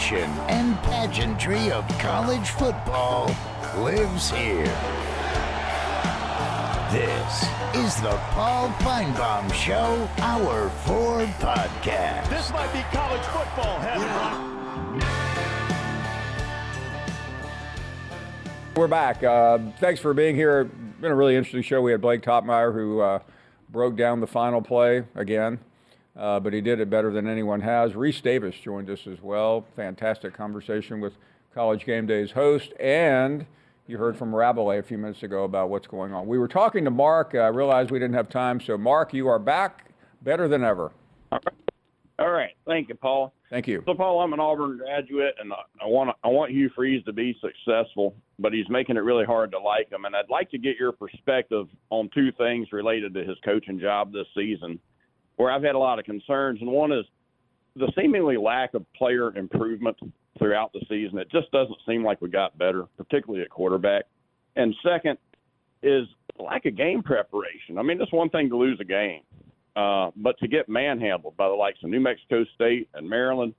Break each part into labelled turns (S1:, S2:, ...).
S1: Pride, passion, and pageantry of college football lives here. This is the Paul Finebaum Show, Hour 4 podcast.
S2: This might be college football heaven.
S3: We're back. Uh, thanks for being here. Been a really interesting show. We had Blake Toppmeyer who uh, broke down the final play again, uh, but he did it better than anyone has. Rece Davis joined us as well. Fantastic conversation with College Game Day's host, and you heard from Rabelais a few minutes ago about what's going on. We were talking to Mark. I realized we didn't have time, so Mark, you are back better than ever.
S4: All right. Thank you, Paul.
S3: Thank you.
S4: So, Paul, I'm an Auburn graduate, and I want I want Hugh Freeze to be successful, but he's making it really hard to like him. And I'd like to get your perspective on two things related to his coaching job this season, where I've had a lot of concerns. And one is the seemingly lack of player improvement throughout the season. It just doesn't seem like we got better, particularly at quarterback. And second is lack of game preparation. I mean, it's one thing to lose a game, uh, but to get manhandled by the likes of New Mexico State and Maryland,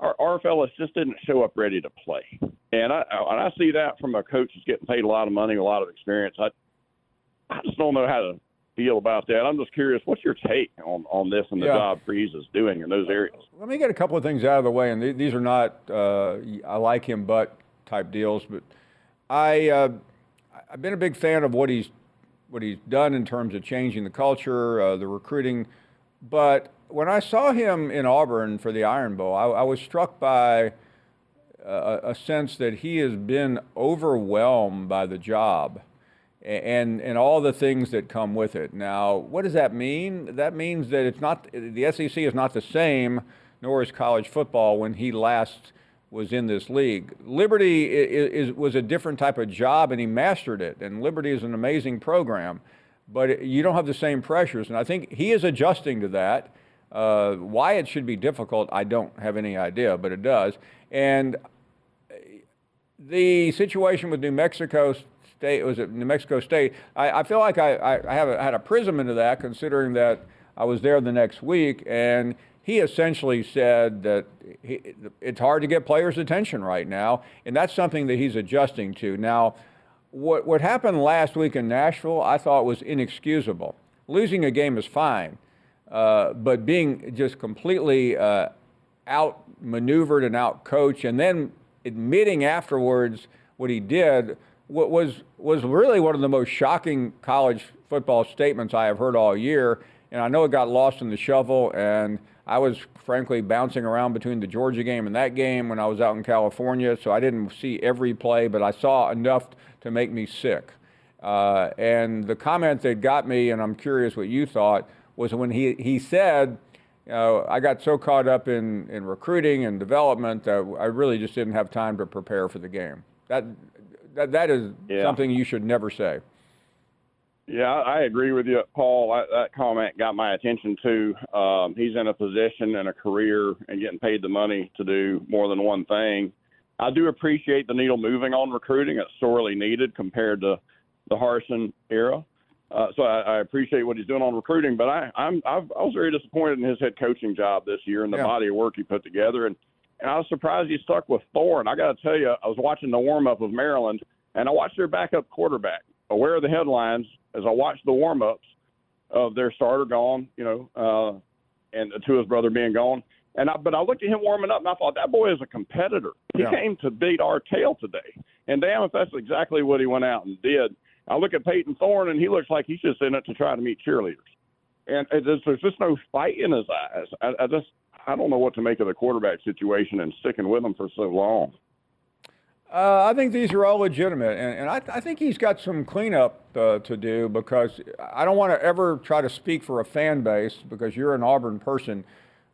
S4: our, our fellas just didn't show up ready to play. And I, and I see that from a coach who's getting paid a lot of money, a lot of experience. I, I just don't know how to feel about that. I'm just curious, what's your take on, on this and the
S3: Yeah.
S4: job Freeze is doing in those areas?
S3: Let me get a couple of things out of the way, and th- these are not uh, I like him but type deals, but I uh, I've been a big fan of what he's what he's done in terms of changing the culture, uh, the recruiting. But when I saw him in Auburn for the Iron Bowl, I, I was struck by a, a sense that he has been overwhelmed by the job and and all the things that come with it. Now, what does that mean? That means that it's not the SEC is not the same, nor is college football when he last was in this league. Liberty i- i- is, was a different type of job, and he mastered it. And Liberty is an amazing program, but you don't have the same pressures. And I think he is adjusting to that. Uh, why it should be difficult, I don't have any idea, but it does. And the situation with New Mexico State was it New Mexico State? I, I feel like I, I, I have a, had a prism into that, considering that I was there the next week, and he essentially said that he, it's hard to get players' attention right now, and that's something that he's adjusting to. Now, what what happened last week in Nashville, I thought was inexcusable. Losing a game is fine, uh, but being just completely uh, outmaneuvered and outcoached, and then admitting afterwards what he did wa- was was really one of the most shocking college football statements I have heard all year. And I know it got lost in the shuffle, and I was frankly bouncing around between the Georgia game and that game when I was out in California, so I didn't see every play, but I saw enough to make me sick. Uh, and the comment that got me, and I'm curious what you thought, was when he, he said, I got so caught up in, in recruiting and development that I really just didn't have time to prepare for the game. That, that, that is
S4: Yeah.
S3: something you should never say.
S4: Yeah, I agree with you, Paul. I, that comment got my attention too. Um, he's in a position and a career and getting paid the money to do more than one thing. I do appreciate the needle moving on recruiting. It's sorely needed compared to the Harsin era. Uh, so I, I appreciate what he's doing on recruiting, but I, I'm I've, I was very disappointed in his head coaching job this year and the
S3: Yeah.
S4: body of work he put together. And, and I was surprised he stuck with Thorne. I got to tell you, I was watching the warm up of Maryland, and I watched their backup quarterback. Aware of the headlines as I watched the warm ups of their starter gone, you know, uh, and to his brother being gone. And I, but I looked at him warming up, and I thought that boy is a competitor. He
S3: Yeah.
S4: came to beat our tail today, and damn if that's exactly what he went out and did. I look at Payton Thorne, and he looks like he's just in it to try to meet cheerleaders. And it, there's just no fight in his eyes. I, I just I don't know what to make of the quarterback situation and sticking with him for so long.
S3: Uh, I think these are all legitimate, and, and I, I think he's got some cleanup uh, to do because I don't want to ever try to speak for a fan base because you're an Auburn person.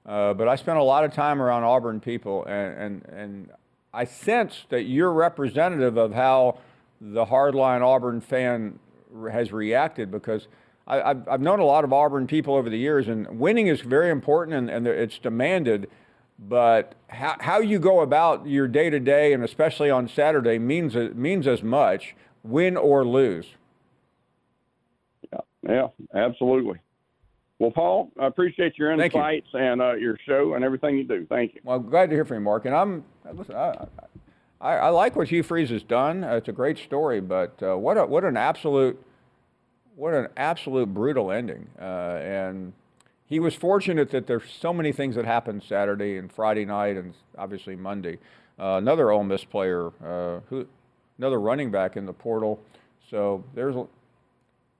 S3: uh, but I spent a lot of time around Auburn people, and, and, and I sense that you're representative of how the hardline Auburn fan has reacted because I, have I've known a lot of Auburn people over the years, and winning is very important and, and it's demanded. But how, how you go about your day to day, and especially on Saturday, means means as much, win or lose.
S4: Yeah, yeah, absolutely. Well, Paul, I appreciate your insights and uh, your show and everything you do. Thank you.
S3: Well, glad to hear from you, Mark. And I'm listen, I, I, I like what Hugh Freeze has done. Uh, it's a great story, but uh, what a, what an absolute what an absolute brutal ending. Uh, and he was fortunate that there's so many things that happened Saturday and Friday night and obviously Monday. Uh, another Ole Miss player, uh, who another running back in the portal. So there's a,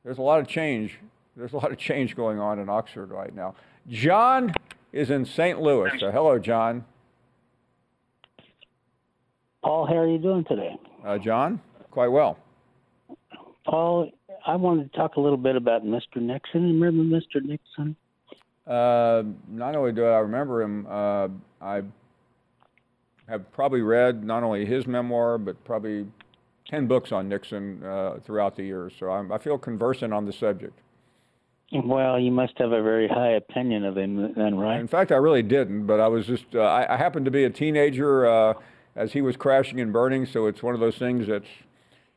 S3: there's a lot of change there's a lot of change going on in Oxford right now. John is in St. Louis. So hello, John.
S5: Paul, how are you doing today?
S3: Uh, John, quite well.
S5: Paul, I wanted to talk a little bit about Mr. Nixon. Remember Mr. Nixon?
S3: Uh, not only do I remember him, uh, I have probably read not only his memoir, but probably 10 books on Nixon uh, throughout the years. So I'm, I feel conversant on the subject.
S5: Well, you must have a very high opinion of him, then, right?
S3: In fact, I really didn't, but I was just, uh, I, I, happened to be a teenager uh, as he was crashing and burning, so it's one of those things that's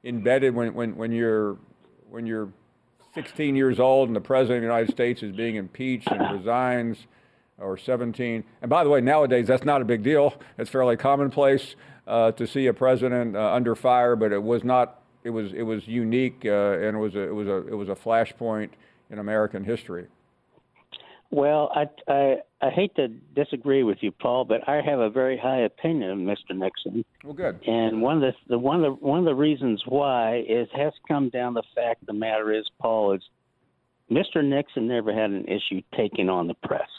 S3: embedded when, when, when, you're, when you're 16 years old and the President of the United States is being impeached and resigns, or 17. And by the way, nowadays that's not a big deal. It's fairly commonplace uh, to see a president uh, under fire, but it was not, it was, it was unique uh, and it was a, it was a, it was a flashpoint in American history.
S5: Well, I, I, I hate to disagree with you, Paul, but I have a very high opinion of Mr. Nixon.
S3: Well, good.
S5: And one of the, the one of the one of the reasons why is has come down the fact the matter is, Paul, is Mr. Nixon never had an issue taking on the press.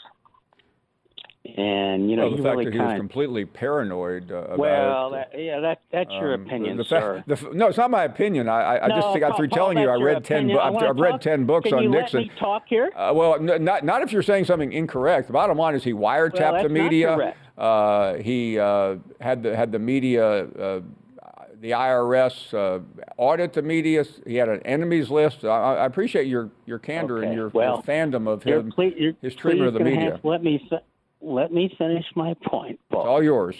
S5: And you know,
S3: well, the fact really that he was completely paranoid uh,
S5: well,
S3: that,
S5: yeah, that that's your um, opinion,
S3: the,
S5: the sir.
S3: The, no, it's not my opinion. I, I
S5: no,
S3: just got through telling you I read ten.
S5: I
S3: I've, read ten books
S5: Can
S3: on
S5: you
S3: Nixon.
S5: Let me talk here.
S3: Uh, well, n- not not if you're saying something incorrect. The bottom line is he wiretapped
S5: well,
S3: the media.
S5: Uh,
S3: he uh, had the had the media. Uh, the IRS uh, audit the media. He had an enemies list. I, I appreciate your, your candor
S5: okay.
S3: and your,
S5: well,
S3: your fandom of him,
S5: please,
S3: his treatment of the media.
S5: let me let me finish my point, Paul.
S3: It's all yours.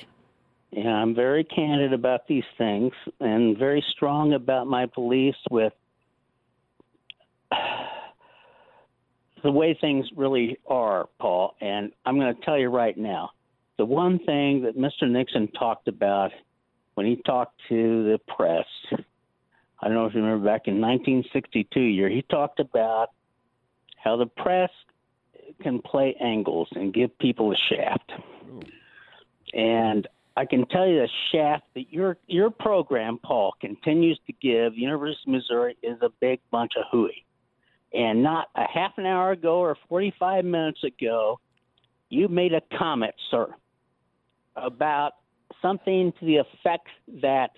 S5: Yeah, I'm very candid about these things and very strong about my beliefs with the way things really are, Paul. And I'm going to tell you right now the one thing that Mr. Nixon talked about when he talked to the press, I don't know if you remember back in 1962 year, he talked about how the press can play angles and give people a shaft. And I can tell you the shaft that your your program, Paul, continues to give University of Missouri is a big bunch of hooey. And not a half an hour ago or 45 minutes ago, you made a comment, sir, about something to the effect that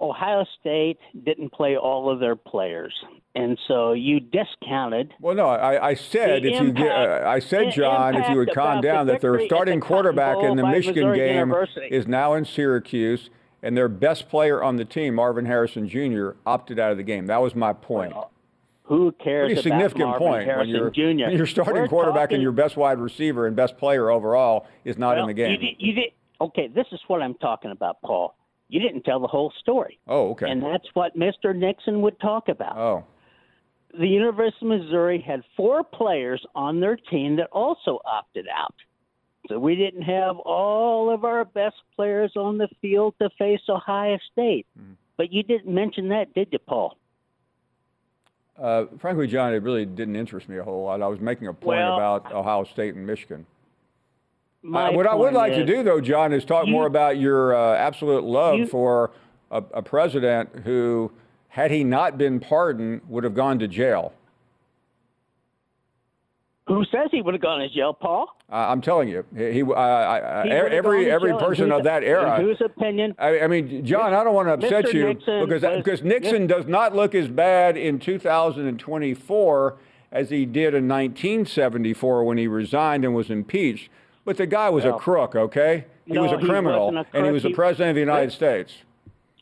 S5: Ohio State didn't play all of their players, and so you discounted.
S3: Well, no, I, I said if you get, uh, I said John, if you would calm down, the that their starting the quarterback in the Michigan
S5: Missouri
S3: game
S5: University.
S3: is now in Syracuse, and their best player on the team, Marvin Harrison Jr., opted out of the game. That was my point.
S5: Well, who cares
S3: Pretty significant point
S5: Harrison
S3: when you're,
S5: Jr.
S3: When your starting
S5: We're
S3: quarterback
S5: talking,
S3: and your best wide receiver and best player overall is not
S5: well,
S3: in the game.
S5: You did, you did, okay, this is what I'm talking about, Paul you didn't tell the whole story.
S3: Oh, okay.
S5: And that's what Mr. Nixon would talk about.
S3: Oh.
S5: The University of Missouri had four players on their team that also opted out. So we didn't have all of our best players on the field to face Ohio State. Mm. But you didn't mention that, did you, Paul?
S3: Uh, frankly, John, it really didn't interest me a whole lot. I was making a point
S5: well,
S3: about Ohio State and Michigan.
S5: Uh,
S3: what I would like
S5: is,
S3: to do, though, John, is talk
S5: you,
S3: more about your uh, absolute love
S5: you,
S3: for a, a, president who, had he not been pardoned, would have gone to jail.
S5: Who says he would have gone to jail, Paul?
S3: Uh, I'm telling you, he, he, uh,
S5: he
S3: every every person of that era.
S5: Whose opinion?
S3: I, I mean, John, I don't want to upset
S5: Mr.
S3: you
S5: Nixon
S3: because
S5: was,
S3: because Nixon does not look as bad in 2024 as he did in 1974 when he resigned and was impeached. But the guy was a crook, okay? He
S5: No,
S3: was a criminal,
S5: a
S3: and he was the president of the United States.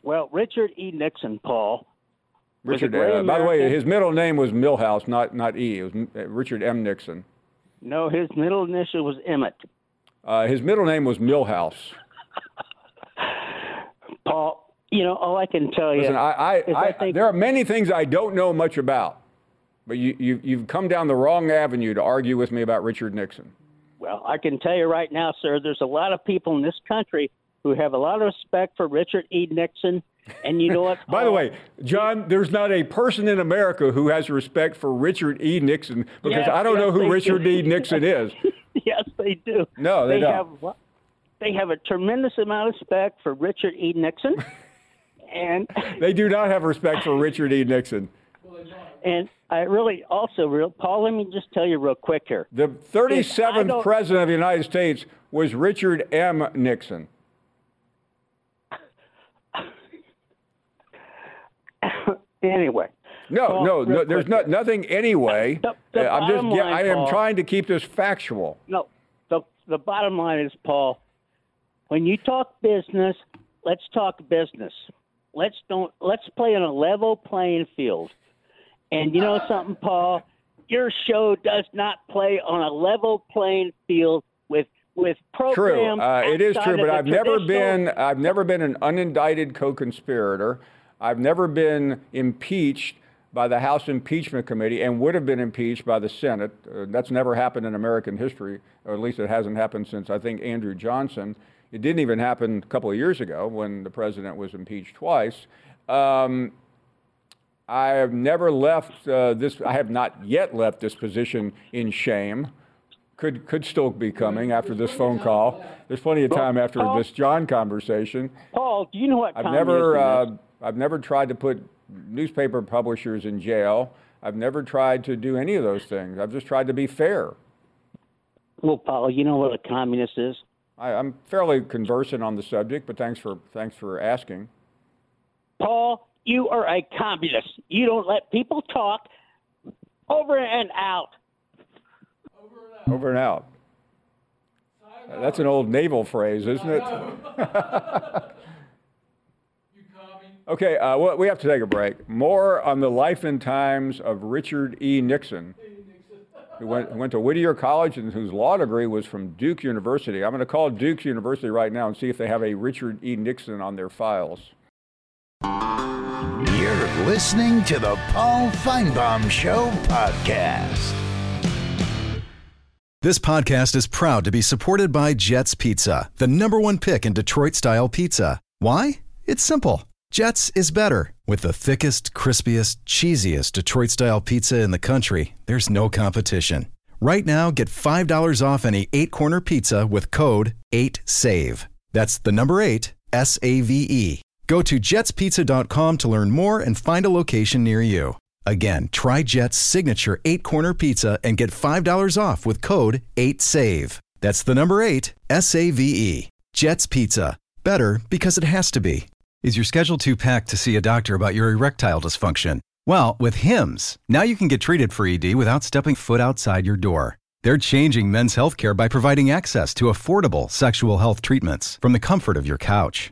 S5: Well, Richard E. Nixon, Paul.
S3: Richard, uh, by the way, his middle name was Milhous, not not E. It was uh, Richard M. Nixon.
S5: No, his middle initial was Emmett.
S3: Uh, his middle name was Milhous.
S5: Paul, you know, all I can tell you
S3: Listen, I, I,
S5: is
S3: I, there are many things I don't know much about, but you, you, you've come down the wrong avenue to argue with me about Richard Nixon.
S5: Well, I can tell you right now, sir, there's a lot of people in this country who have a lot of respect for Richard E. Nixon. And you know what?
S3: By the
S5: uh,
S3: way, John, there's not a person in America who has respect for Richard E. Nixon because
S5: Yes,
S3: I don't
S5: yes,
S3: know who Richard
S5: do.
S3: E. Nixon is.
S5: yes, they do.
S3: No, they don't.
S5: Have, they have a tremendous amount of respect for Richard E. Nixon. and
S3: They do not have respect for Richard E. Nixon.
S5: And I really also, real Paul, let me just tell you real quick here.
S3: The 37th president of the United States was Richard M. Nixon.
S5: anyway.
S3: No,
S5: Paul,
S3: no, no. There's not nothing anyway.
S5: The- the
S3: Uh, I'm just.
S5: line,
S3: I am
S5: Paul-
S3: trying to keep this factual.
S5: No, the the bottom line is, Paul, when you talk business, let's talk business. Let's don't let's play on a level playing field. And you know something, Paul, your show does not play on a level playing field with with
S3: True,
S5: programs.
S3: uh, it is true, but I've never been. I've never been an unindicted co-conspirator. I've never been impeached by the House Impeachment Committee and would have been impeached by the Senate. Uh, that's never happened in American history, or at least it hasn't happened since I think Andrew Johnson. It didn't even happen a couple of years ago when the president was impeached twice. Um, I have never left uh, this. I have not yet left this position in shame. Could could still be coming after this phone call. There's plenty of time after
S5: Paul-
S3: this John conversation.
S5: Paul, do you know what
S3: I've never uh, I've never tried to put newspaper publishers in jail. I've never tried to do any of those things. I've just tried to be fair.
S5: Well, Paul, you know what a communist is?
S3: I, I'm fairly conversant on the subject, but thanks for thanks for asking.
S5: Paul, you are a communist. You don't let people talk over and out.
S3: Over and out. That's an old naval phrase, isn't it? okay, uh, well, we have to take a break. More on the life and times of Richard E. Nixon, who went, who went to Whittier College and whose law degree was from Duke University. I'm going to call Duke University right now and see if they have a Richard E. Nixon on their files.
S1: Listening to the Paul Finebaum Show podcast.
S6: This podcast is proud to be supported by Jets Pizza, the number one pick in Detroit style pizza. Why? It's simple. Jets is better. With the thickest, crispiest, cheesiest Detroit style pizza in the country, there's no competition. Right now, get $5 off any eight corner pizza with code 8SAVE. That's the number eight, S A V E. Go to jetspizza.com to learn more and find a location near you. Again, try Jet's signature eight corner pizza and get $5 off with code 8SAVE. That's the number eight, S A V E. Jet's Pizza. Better because it has to be. Is your schedule too packed to see a doctor about your erectile dysfunction? Well, with HIMS, now you can get treated for ED without stepping foot outside your door. They're changing men's healthcare by providing access to affordable sexual health treatments from the comfort of your couch.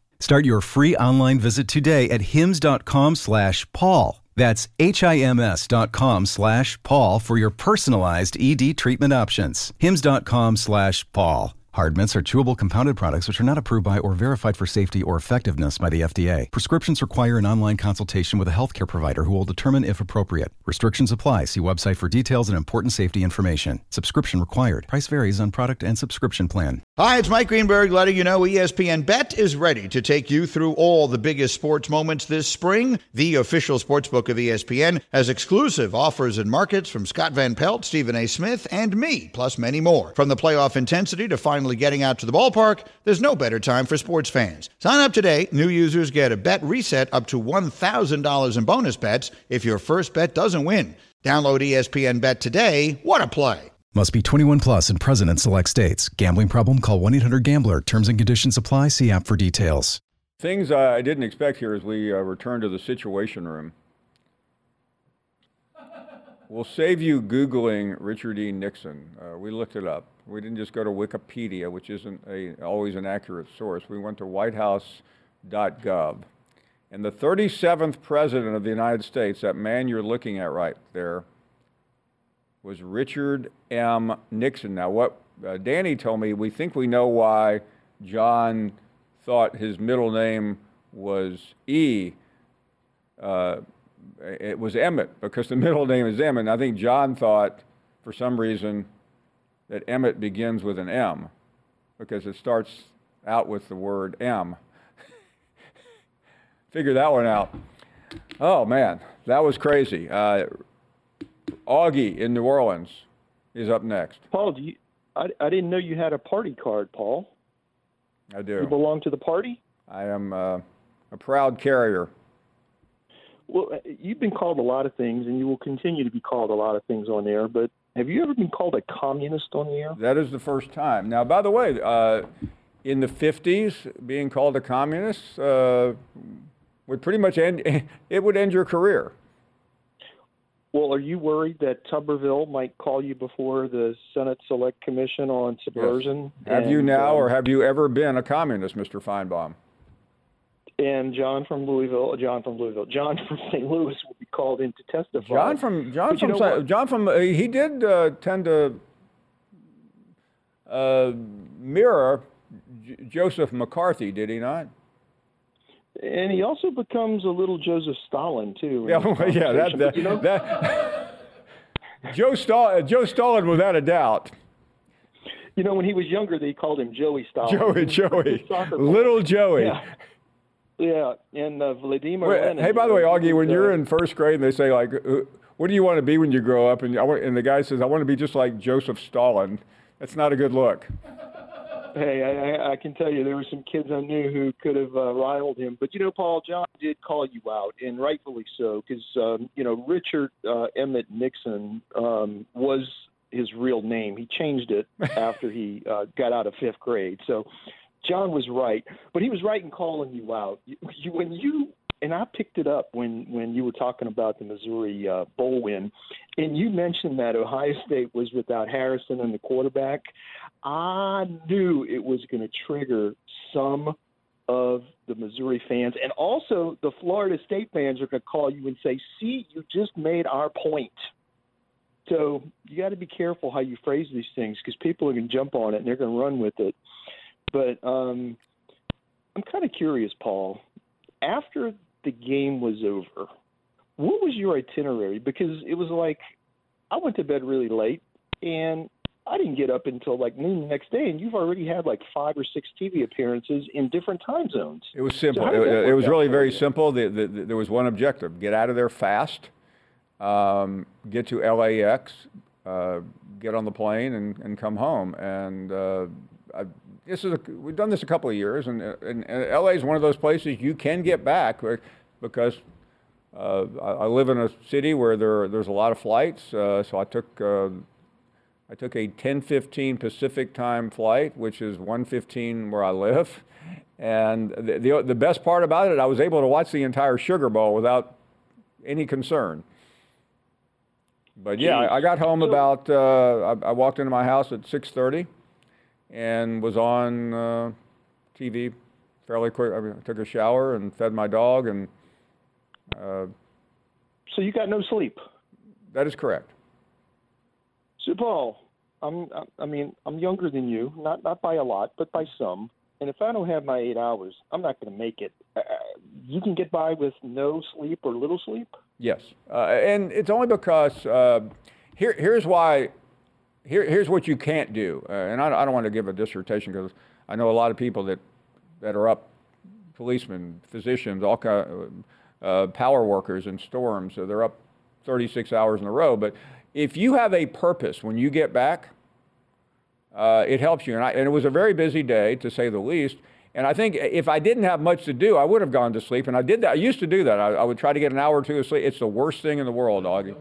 S6: Start your free online visit today at hims.com slash Paul. That's H-I-M-S dot com slash Paul for your personalized ED treatment options. Hims.com slash Paul. Hard mints are chewable compounded products which are not approved by or verified for safety or effectiveness by the FDA. Prescriptions require an online consultation with a healthcare provider who will determine if appropriate. Restrictions apply. See website for details and important safety information. Subscription required. Price varies on product and subscription plan.
S1: Hi, it's Mike Greenberg letting you know ESPN Bet is ready to take you through all the biggest sports moments this spring. The official sportsbook of ESPN has exclusive offers and markets from Scott Van Pelt, Stephen A. Smith, and me, plus many more. From the playoff intensity to finally getting out to the ballpark, there's no better time for sports fans. Sign up today. New users get a bet reset up to $1,000 in bonus bets if your first bet doesn't win. Download ESPN Bet today. What a play!
S6: Must be 21 plus and present in select states. Gambling problem? Call 1 800 Gambler. Terms and conditions apply. See app for details.
S3: Things I didn't expect here as we uh, return to the Situation Room. We'll save you Googling Richard E. Nixon. Uh, we looked it up. We didn't just go to Wikipedia, which isn't a, always an accurate source. We went to whitehouse.gov. And the 37th President of the United States, that man you're looking at right there, was Richard M. Nixon. Now, what uh, Danny told me, we think we know why John thought his middle name was E. Uh, it was Emmett because the middle name is Emmett. And I think John thought, for some reason, that Emmett begins with an M because it starts out with the word M. Figure that one out. Oh man, that was crazy. Uh, Augie in New Orleans is up next.
S7: Paul, do you, I, I didn't know you had a party card, Paul.
S3: I do.
S7: You belong to the party?
S3: I am uh, a proud carrier.
S7: Well, uh, you've been called a lot of things, and you will continue to be called a lot of things on air. But have you ever been called a communist on the air?
S3: That is the first time. Now, by the way, uh, in the 50s, being called a communist uh, would pretty much end, it would end your career.
S7: Well, are you worried that Tuberville might call you before the Senate Select Commission on Subversion?
S3: Have you now,
S7: um,
S3: or have you ever been a communist, Mr. Finebaum?
S7: And John from Louisville, John from Louisville, John from St. Louis will be called in to testify.
S3: John from John from
S7: know
S3: John from uh, he did uh, tend to uh, mirror J- Joseph McCarthy, did he not?
S7: And he also becomes a little Joseph Stalin too.
S3: Yeah, well, yeah, that that,
S7: you know,
S3: that Joe Stalin, Joe Stalin, without a doubt.
S7: You know, when he was younger, they called him Joey Stalin.
S3: Joey, Joey,
S7: a soccer player.
S3: little Joey.
S7: Yeah. Yeah, and uh, Vladimir.
S3: Wait,
S7: Lenin,
S3: hey, by the way, Augie, when you're
S7: uh,
S3: in first grade and they say like, uh, "What do you want to be when you grow up?" and and the guy says, "I want to be just like Joseph Stalin," that's not a good look.
S7: Hey, I, I- I can tell you there were some kids I knew who could have uh, riled him. But you know, Paul, John did call you out, and rightfully so, because um, you know Richard uh, Emmett Nixon um, was his real name. He changed it after he uh, got out of fifth grade. So John was right, but he was right in calling you out. You, you, when you and I picked it up when when you were talking about the Missouri uh, bowl win, and you mentioned that Ohio State was without Harrison and the quarterback. I knew it was going to trigger some of the Missouri fans, and also the Florida State fans are going to call you and say, "See, you just made our point." So you got to be careful how you phrase these things because people are going to jump on it and they're going to run with it. But um, I'm kind of curious, Paul. After the game was over, what was your itinerary? Because it was like I went to bed really late, and I didn't get up until like noon the next day, and you've already had like five or six TV appearances in different time zones.
S3: It was simple.
S7: did
S3: it, it was really very simple. The, the, the- there was one objective: get out of there fast, um, get to LAX, uh, get on the plane, and, and come home. And uh, I, this is a, we've done this a couple of years, and, and, and LA is one of those places you can get back because uh, I, I live in a city where there there's a lot of flights. Uh, so I took. Uh, I took a 10:15 Pacific time flight, which is 1:15 where I live, and the, the the best part about it, I was able to watch the entire Sugar Bowl without any concern. But yeah, I, I got home about. Uh, I, I walked into my house at 6:30, and was on uh, TV fairly quick. I, mean, I took a shower and fed my dog, and uh,
S7: So you got no sleep.
S3: that is correct.
S7: So, Paul, I'm. I mean, I'm younger than you, not not by a lot, but by some. And if I don't have my eight hours, I'm not going to make it. Uh, you can get by with no sleep or little sleep.
S3: Yes, uh, and it's only because uh, here here's why. Here, here's what you can't do, uh, and I, I don't want to give a dissertation because I know a lot of people that that are up, policemen, physicians, all kind, uh, power workers in storms. So they're up 36 hours in a row. But if you have a purpose when you get back, uh, it helps you. And, I, and, it was a very busy day, to say the least. And I think if I didn't have much to do, I would have gone to sleep. And I did that. I used to do that. I, I would try to get an hour or two of sleep. It's the worst thing in the world, Augie.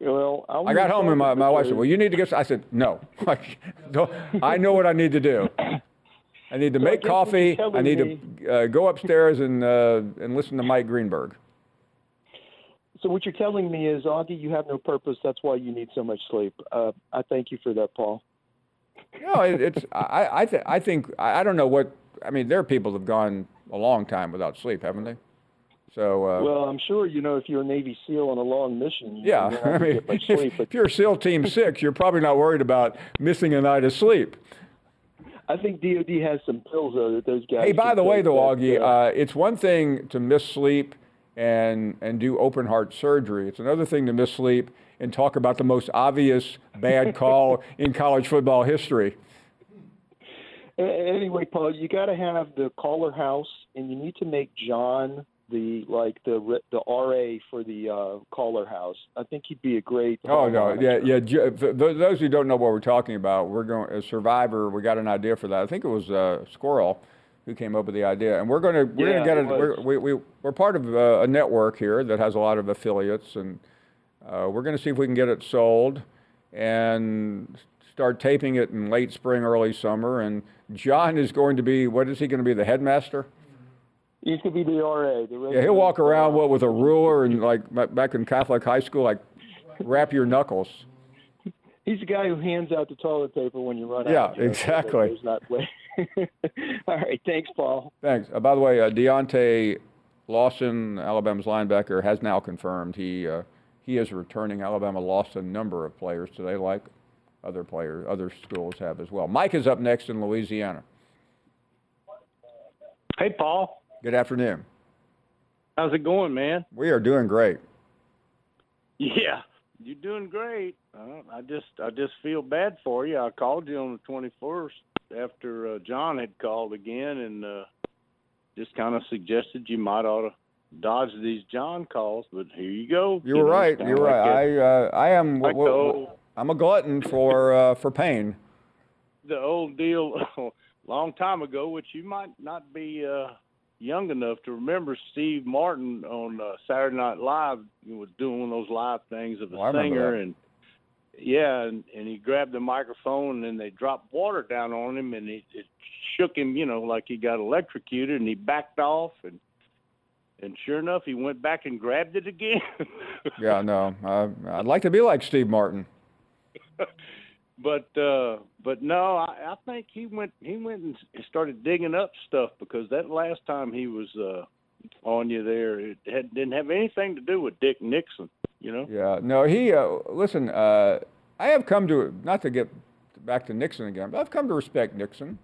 S7: Well, I,
S3: I got home and my, my wife said, "Well, you need to get." I said, "No, I know what I need to do. I need to
S7: So
S3: make coffee. I need
S7: me-
S3: to uh, go upstairs and uh, and listen to Mike Greenberg."
S7: So what you're telling me is, Augie, you have no purpose. That's why you need so much sleep. Uh, I thank you for that, Paul.
S3: No, it, it's I I, th- I think I I don't know what I mean. There are people that've gone a long time without sleep, haven't they? So uh,
S7: Well, I'm sure you know if you're a Navy SEAL on a long mission. you
S3: yeah, I mean, if,
S7: sleep. But
S3: if you're SEAL Team Six, you're probably not worried about missing a night of sleep.
S7: I think DoD has some pills though that those guys.
S3: Hey, by the way, though, Augie,
S7: uh,
S3: uh, it's one thing to miss sleep and and do open heart surgery. It's another thing to miss sleep and talk about the most obvious bad call in college football history.
S7: Anyway, Paul, you got to have the caller house, and you need to make John the like the the RA for the uh, caller house. I think he'd be a great.
S3: Oh no,
S7: hall
S3: yeah, yeah. Those who don't know what we're talking about, we're going as Survivor. We got an idea for that. I think it was uh, Squirrel who came up with the idea, and we're going to we're
S7: Yeah,
S3: going to get
S7: it.
S3: We're, we, we we're part of uh, a network here that has a lot of affiliates, and uh, we're going to see if we can get it sold and start taping it in late spring, early summer. And John is going to be what is he going to be the headmaster?
S7: He could be the RA. The
S3: Yeah, he'll walk around what with a ruler and like back in Catholic high school, like wrap your knuckles.
S7: He's the guy who hands out the toilet paper when you run
S3: Yeah,
S7: out. you know, so that
S3: exactly.
S7: All right, thanks, Paul.
S3: Thanks. Uh, by the way, uh, Deontae Lawson, Alabama's linebacker, has now confirmed he uh, he is returning. Alabama lost a number of players today, like other players, other schools have as well. Mike is up next in Louisiana.
S8: Hey, Paul.
S3: Good afternoon.
S8: How's it going, man?
S3: We are doing great.
S8: Yeah, you're doing great. Uh, I just I just feel bad for you. I called you on the 21st after uh, John had called again and uh, just kind of suggested you might ought to dodge these John calls. But here you go.
S3: You
S8: You
S3: were
S8: know,
S3: right. You're
S8: like
S3: right. I uh, I am.
S8: like
S3: w- I'm a glutton for uh, for pain.
S8: the old deal a long time ago, which you might not be uh, young enough to remember. Steve Martin on uh, Saturday Night Live he was doing one of those live things of a
S3: Oh, I remember
S8: singer, and yeah, and, and he grabbed the microphone and they dropped water down on him, and it, it shook him, you know, like he got electrocuted, and he backed off, and and sure enough, he went back and grabbed it again.
S3: Yeah, no. Uh, I'd like to be like Steve Martin.
S8: but uh but no I, I think he went he went and started digging up stuff because that last time he was uh on you there it had didn't have anything to do with dick nixon you know
S3: Yeah, no, he, uh, listen, uh, I have come to, not to get back to Nixon again, but I've come to respect Nixon.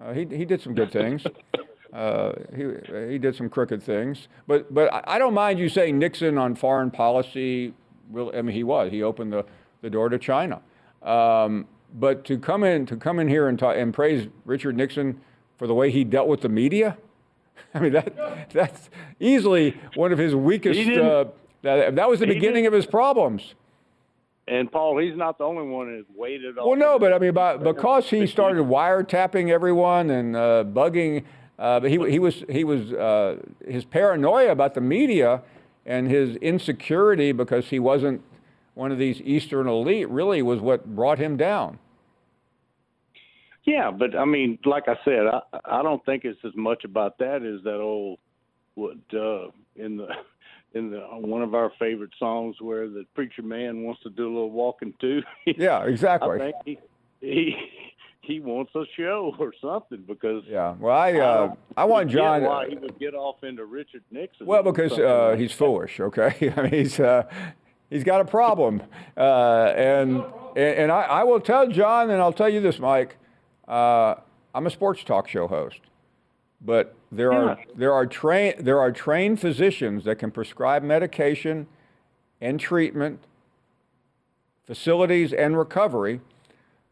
S3: Uh, he, he did some good things. Uh, he, he did some crooked things. But, but I I don't mind you saying Nixon on foreign policy, really, I mean, he was. He opened the, the door to China. Um, but to come in, to come in here and, talk, and praise Richard Nixon for the way he dealt with the media, I mean, that, that's easily one of his weakest. Uh, that, that was the beginning of his problems.
S8: and paul he's not the only one that waited
S3: Well, no, but I mean, by, because he started wiretapping everyone and uh, bugging, uh, but he, he was he was uh, his paranoia about the media and his insecurity because he wasn't one of these Eastern elite really was what brought him down.
S8: yeah but i mean like i said i i don't think it's as much about that as that old what uh in the in the one of our favorite songs where the preacher man wants to do a little walking too
S3: Yeah, exactly.
S8: I think he he he wants a show or something because
S3: Yeah. Well, I uh,
S8: don't
S3: I want John.
S8: why he would get off into Richard Nixon.
S3: Well, because uh,
S8: like
S3: he's foolish. Okay, I mean he's uh, he's got a problem. Uh, and, and, I, I will tell John, and I'll tell you this, Mike. Uh, I'm a sports talk show host, but there are there are train there are trained physicians that can prescribe medication and treatment, facilities and recovery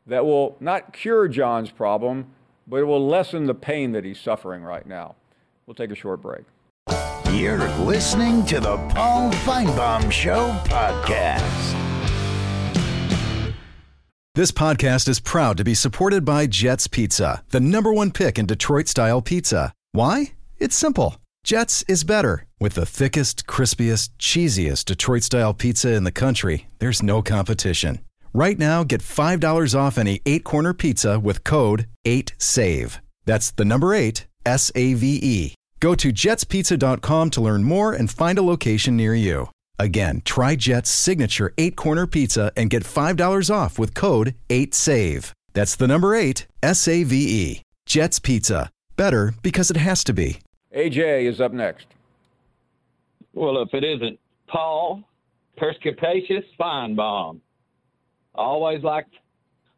S3: that will not cure John's problem, but it will lessen the pain that he's suffering right now. We'll take a short break.
S9: You're listening to the Paul Finebaum Show podcast.
S6: This podcast is proud to be supported by Jets Pizza, the number one pick in Detroit style pizza. Why? It's simple. Jets is better. With the thickest, crispiest, cheesiest Detroit style pizza in the country, there's no competition. Right now, get $5 off any eight corner pizza with code 8SAVE. That's the number eight, S A V E. Go to jetspizza.com to learn more and find a location near you. Again, try Jet's signature eight corner pizza and get $5 off with code 8SAVE. That's the number eight, S A V E. Jet's Pizza. Better because it has to be.
S3: AJ is up next.
S10: Well, if it isn't Paul Perspicacious Finebaum, always like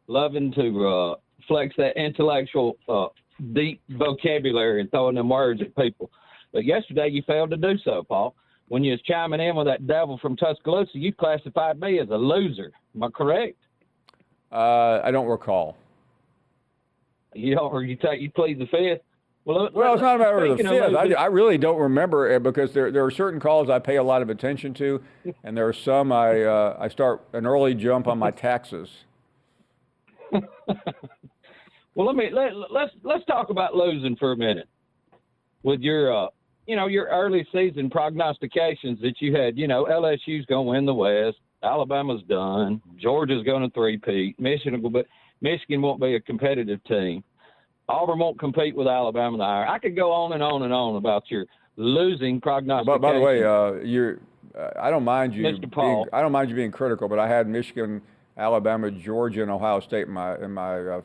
S10: loving to uh, flex that intellectual, uh, deep vocabulary and throwing them words at people. But yesterday you failed to do so, Paul. When you was chiming in with that devil from Tuscaloosa, you classified me as a loser. Am I correct?
S3: Uh, I don't recall.
S10: You don't, or you take you plead the fifth. Well,
S3: Well, it's not a matter of the fifth. I, I really don't remember it because there, there are certain calls I pay a lot of attention to, and there are some I, uh, I start an early jump on my taxes.
S10: Well, let me let, let's let's talk about losing for a minute. With your, uh, you know, your early season prognostications that you had, you know, LSU's going to win the West, Alabama's done, Georgia's going to three-peat, Michigan will be, Michigan won't be a competitive team, Auburn won't compete with Alabama. The Iron. I could go on and on and on about your losing prognostications.
S3: But by the way, uh, you're, uh, I don't mind you
S10: Mr.
S3: being,
S10: Paul.
S3: I don't mind you being critical, but I had Michigan, Alabama, Georgia, and Ohio State in my in my uh,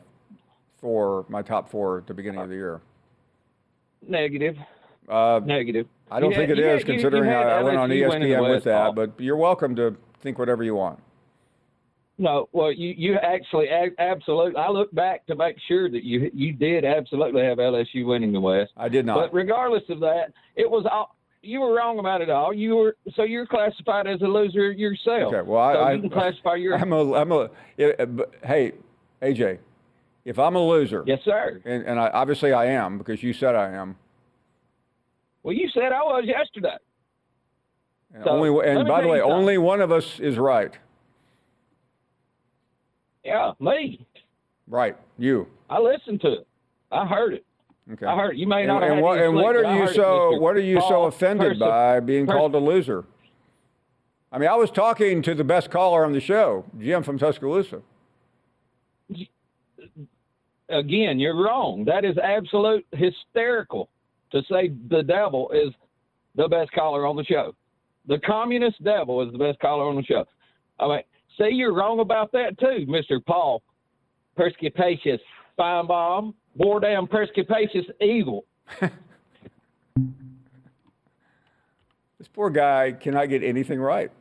S3: four my top four at the beginning of the year.
S10: negative,
S3: Uh,
S10: negative.
S3: I don't
S10: You
S3: think
S10: had-
S3: it
S10: you
S3: is,
S10: had- you- you
S3: considering
S10: had
S3: I, I went on ESPN with that.
S10: Paul.
S3: But you're welcome to think whatever you want.
S10: No, well, you you actually absolutely. I look back to make sure that you you did absolutely have LSU winning the West.
S3: I did not.
S10: But regardless of that, it was all you were wrong about it all. You were so you're classified as a loser yourself.
S3: Okay, well, I,
S10: so
S3: I
S10: you can classify your.
S3: I'm a, I'm a, yeah, but, hey, AJ, if I'm a loser,
S10: yes, sir.
S3: and, and I, obviously I am because you said I am.
S10: Well, you said I was yesterday.
S3: And,
S10: So,
S3: only, and by the way,
S10: something.
S3: only one of us is right.
S10: Yeah, me.
S3: Right, you.
S10: I listened to it. I heard it.
S3: Okay.
S10: I heard it. You may
S3: And,
S10: not have
S3: and
S10: had
S3: what, and what are you so what are you so offended by being called a loser? I mean, I was talking to the best caller on the show, Jim from Tuscaloosa.
S10: Again, you're wrong. That is absolute hysterical to say the devil is the best caller on the show. The communist devil is the best caller on the show. I mean, see, you're wrong about that too, Mr. Paul Perspicacious Finebaum, bore down Perspicacious Eagle.
S3: This poor guy cannot get anything right.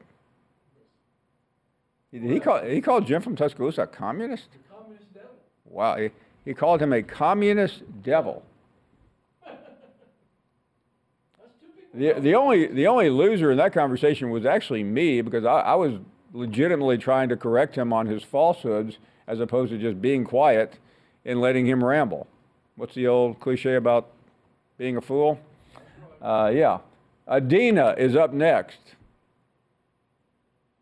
S3: Did he call he called Jim from Tuscaloosa a communist? communist devil. Wow, he, called him a communist devil. The, the only the only loser in that conversation was actually me because I, I was legitimately trying to correct him on his falsehoods as opposed to just being quiet and letting him ramble. What's the old cliche about being a fool? Uh, yeah. Adina is up next.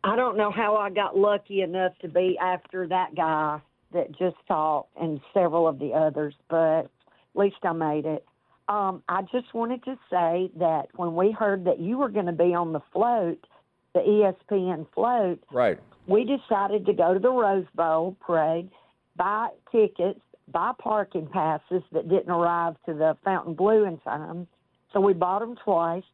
S11: I don't know how I got lucky enough to be after that guy that just talked and several of the others, but at least I made it. Um, I just wanted to say that when we heard that you were going to be on the float, the ESPN float,
S3: Right.
S11: we decided to go to the Rose Bowl parade, buy tickets, buy parking passes that didn't arrive to the Fontainebleau in time. So we bought them twice.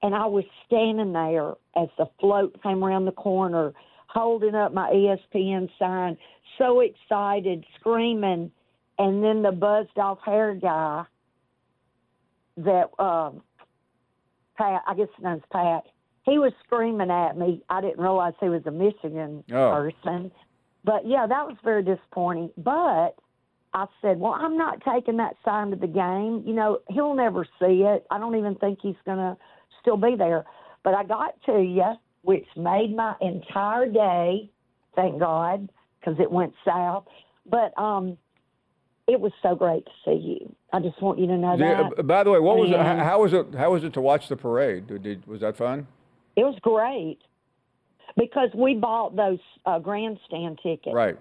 S11: And I was standing there as the float came around the corner, holding up my ESPN sign, so excited, screaming. And then the buzzed off hair guy that, um, Pat, I guess his name's Pat, he was screaming at me. I didn't realize he was a Michigan
S3: Oh.
S11: person. But yeah, that was very disappointing. But I said, well, I'm not taking that sign to the game. You know, he'll never see it. I don't even think he's going to still be there. But I got to you, which made my entire day, thank God, because it went south. But um, it was so great to see you. I just want you to know that.
S3: by the way, what was it?
S11: And-
S3: How how was it? How was it to watch the parade? Did, did, was that fun?
S11: It was great because we bought those uh, grandstand tickets.
S3: Right.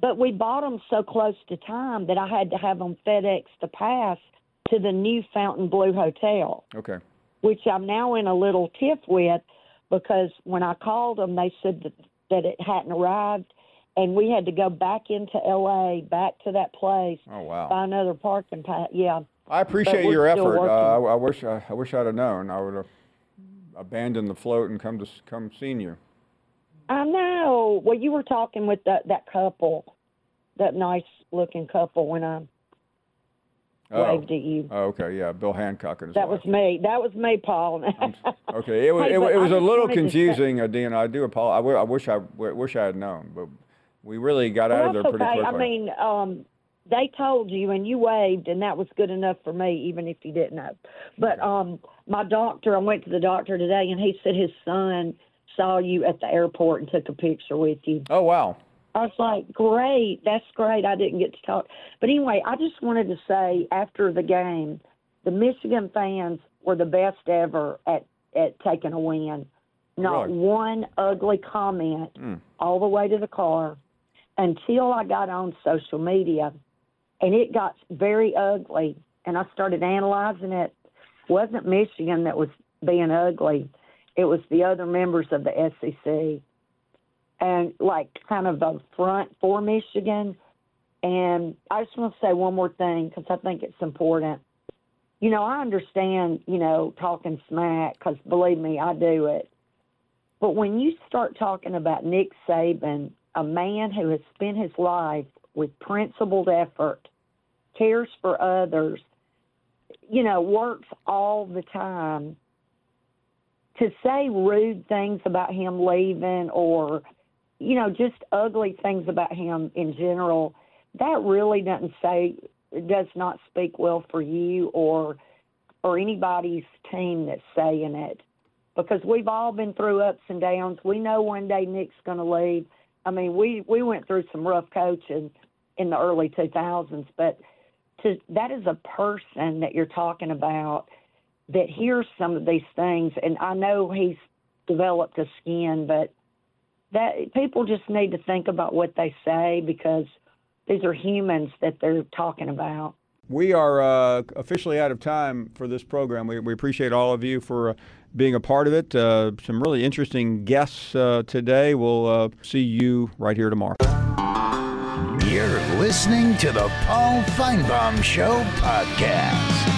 S11: But we bought them so close to time that I had to have them FedEx to pass to the new Fontainebleau Hotel,
S3: Okay.
S11: which I'm now in a little tiff with because when I called them, they said that, that it hadn't arrived. And we had to go back into LA, back to that place,
S3: Oh wow.
S11: buy another parking pass. Yeah.
S3: I appreciate your effort. Uh, I. I wish I, I wish I'd have known. I would have abandoned the float and come to come seen you.
S11: I know. Well, you were talking with that that couple, that nice looking couple when I
S3: Oh.
S11: waved at you.
S3: Oh, okay. Yeah. Bill Hancock and his
S11: That
S3: wife.
S11: was me. That was me, Paul.
S3: Okay, it was
S11: Hey,
S3: it, it was
S11: I
S3: a little
S11: say-
S3: confusing, uh, Dean. I do apologize. I, I wish I wish I had known, but we really got out of there pretty
S11: okay.
S3: quickly.
S11: I mean, um, they told you and you waved, and that was good enough for me, even if you didn't know. But um, my doctor, I went to the doctor today, and he said his son saw you at the airport and took a picture with you.
S3: oh wow.
S11: I was like, great, that's great. I didn't get to talk. But anyway, I just wanted to say after the game, the Michigan fans were the best ever at, at taking a win. Not
S3: Really?
S11: one ugly comment
S3: Mm.
S11: all the way to the car until I got on social media. And it got very ugly. And I started analyzing it. It wasn't Michigan that was being ugly, it was the other members of the SEC and like kind of a front for Michigan. And I just want to say one more thing because I think it's important. You know, I understand, you know, talking smack because believe me, I do it. But when you start talking about Nick Saban, a man who has spent his life with principled effort, cares for others, you know, works all the time, to say rude things about him leaving or you know, just ugly things about him in general, that really doesn't say does not speak well for you or or anybody's team that's saying it. Because we've all been through ups and downs. We know one day Nick's going to leave. I mean, we we went through some rough coaching in the early 2000s, but to that is a person that you're talking about that hears some of these things and I know he's developed a skin, but that people just need to think about what they say because these are humans that they're talking about.
S3: We are uh, officially out of time for this program. We, we appreciate all of you for uh, being a part of it. Uh, some really interesting guests uh, today. We'll uh, see you right here tomorrow.
S9: You're listening to the Paul Finebaum Show podcast.